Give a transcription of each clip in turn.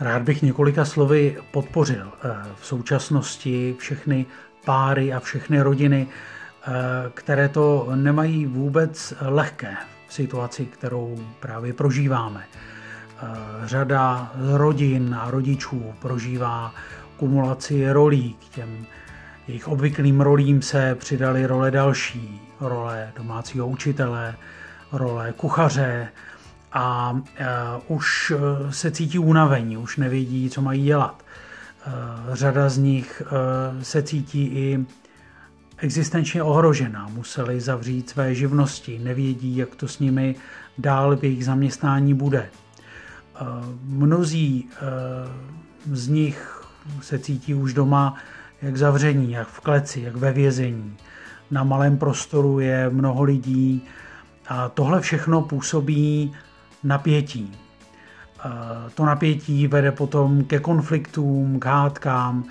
Rád bych několika slovy podpořil eh, v současnosti všechny páry a všechny rodiny, eh, které to nemají vůbec lehké v situaci, kterou právě prožíváme. Eh, řada rodin a rodičů prožívá kumulaci rolí k těm jejich obvyklým rolím se přidaly role další, role domácího učitele, role kuchaře a uh, už se cítí unavení, už nevědí, co mají dělat. Uh, řada z nich uh, se cítí i existenčně ohrožená, museli zavřít své živnosti, nevědí, jak to s nimi dál v jejich zaměstnání bude. Mnozí z nich se cítí už doma jak zavření, jak v kleci, jak ve vězení. Na malém prostoru je mnoho lidí a tohle všechno působí napětí. To napětí vede potom ke konfliktům, k hádkám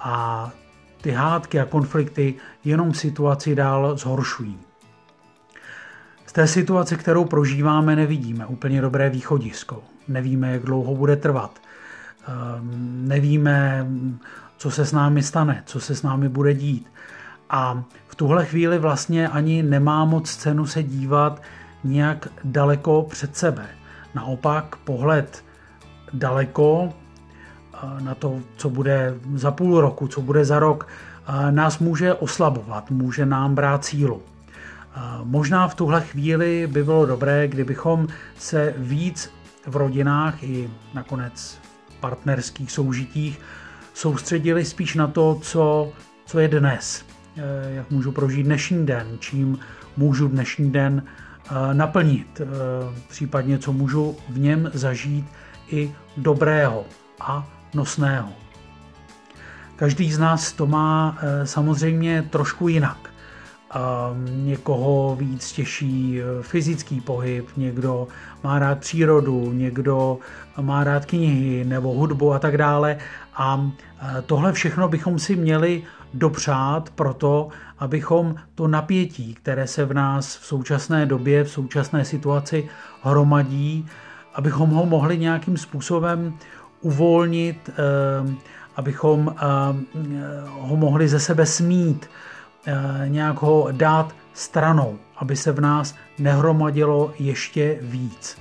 a ty hádky a konflikty jenom situaci dál zhoršují. Z té situace, kterou prožíváme, nevidíme úplně dobré východisko. Nevíme, jak dlouho bude trvat. Ehm, nevíme, co se s námi stane, co se s námi bude dít. A v tuhle chvíli vlastně ani nemá moc cenu se dívat nějak daleko před sebe. Naopak pohled daleko eh, na to, co bude za půl roku, co bude za rok, eh, nás může oslabovat, může nám brát sílu. Eh, možná v tuhle chvíli by bylo dobré, kdybychom se víc v rodinách i nakonec v partnerských soužitích soustředili spíš na to, co, co je dnes, jak můžu prožít dnešní den, čím můžu dnešní den naplnit, eh, případně co můžu v něm zažít i dobrého a nosného. Každý z nás to má samozřejmě trošku jinak. Někoho víc těší fyzický pohyb, někdo má rád přírodu, někdo má rád knihy nebo hudbu a tak dále. A e, tohle všechno bychom si měli dopřát proto, abychom to napětí, které se v nás v současné době, v současné situaci hromadí, abychom ho mohli nějakým způsobem uvolnit, e, abychom ho mohli ze sebe smít, nějak ho dát stranou, aby se v nás nehromadilo ještě víc.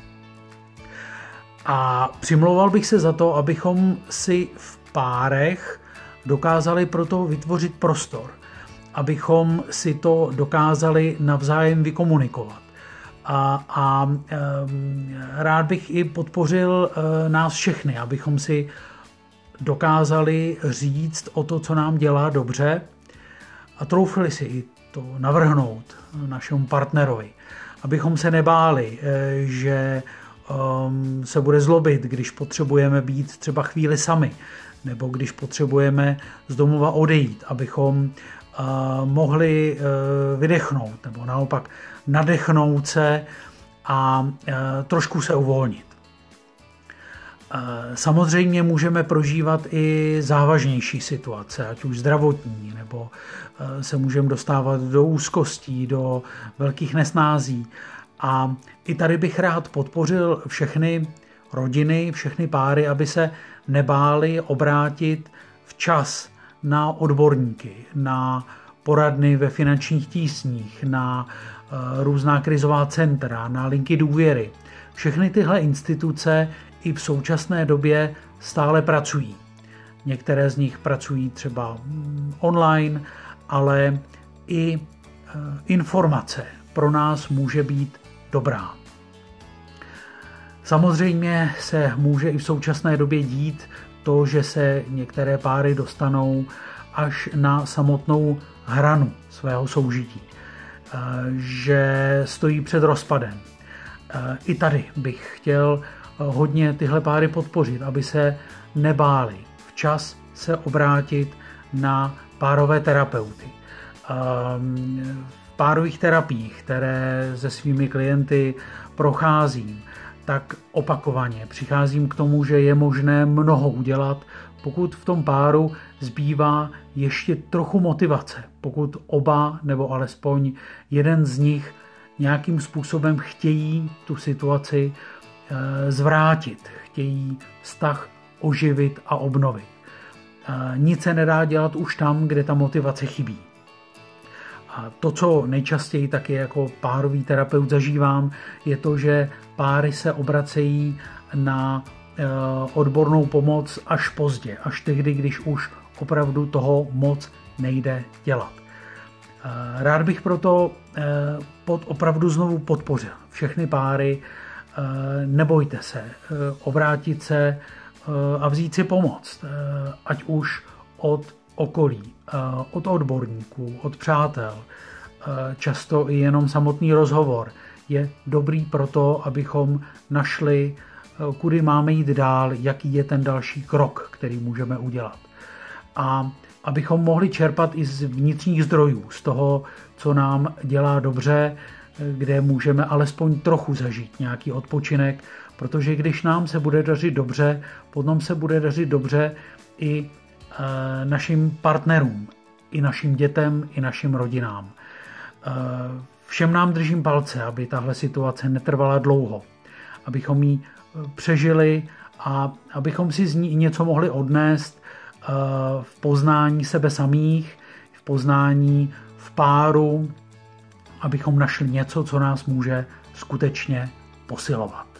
A přimlouval bych se za to, abychom si v párech dokázali proto vytvořit prostor, abychom si to dokázali navzájem vykomunikovat. A, a e, rád bych i podpořil e, nás všechny, abychom si dokázali říct o to, co nám dělá dobře a troufli si i to navrhnout našemu partnerovi. Abychom se nebáli, e, že um, se bude zlobit, když potřebujeme být třeba chvíli sami, nebo když potřebujeme z domova odejít, abychom uh, mohli uh, vydechnout, nebo naopak nadechnout se a trošku se uvolnit. Samozřejmě můžeme prožívat i závažnější situace, ať už zdravotní, nebo se můžeme dostávat do úzkostí, do velkých nesnází. A i tady bych rád podpořil všechny rodiny, všechny páry, aby se nebáli obrátit včas na odborníky, na poradny ve finančních tísních, na eh, různá krizová centra, na linky důvěry. Všechny tyhle instituce i v současné době stále pracují. Některé z nich pracují třeba mm, online, ale i eh, informace pro nás může být dobrá. Samozřejmě se může i v současné době dít to, že se některé páry dostanou až na samotnou hranu svého soužití, eh, že stojí před rozpadem. Eh, I tady bych chtěl hodně tyhle páry podpořit, aby se nebáli včas se obrátit na párové terapeuty. V párových terapiích, které se svými klienty procházím, tak opakovaně přicházím k tomu, že je možné mnoho udělat, pokud v tom páru zbývá ještě trochu motivace, pokud oba nebo alespoň jeden z nich nějakým způsobem chtějí tu situaci zvrátit, chtějí vztah oživit a obnovit. Nic se nedá dělat už tam, kde ta motivace chybí. A to, co nejčastěji taky jako párový terapeut zažívám, je to, že páry se obracejí na e, odbornou pomoc až pozdě, až tehdy, když už opravdu toho moc nejde dělat. Rád bych proto pod, opravdu znovu podpořil všechny páry, nebojte se, obrátit se a vzít si pomoc, ať už od okolí, eh, od odborníků, od přátel, eh, často i jenom samotný rozhovor je dobrý pro to, abychom našli, eh, kudy máme jít dál, jaký je ten další krok, který můžeme udělat. A abychom mohli čerpat i z vnitřních zdrojů, z toho, co nám dělá dobře, kde můžeme alespoň trochu zažít nějaký odpočinek, protože když nám se bude dařit dobře, potom se bude dařit dobře i Eh, našim partnerům, i našim dětem, i našim rodinám. Eh, všem nám držím palce, aby tahle situace netrvala dlouho, abychom ji eh, přežili a abychom si z ní něco mohli odnést v poznání sebe samých, v poznání v páru, abychom našli něco, co nás může skutečně posilovat.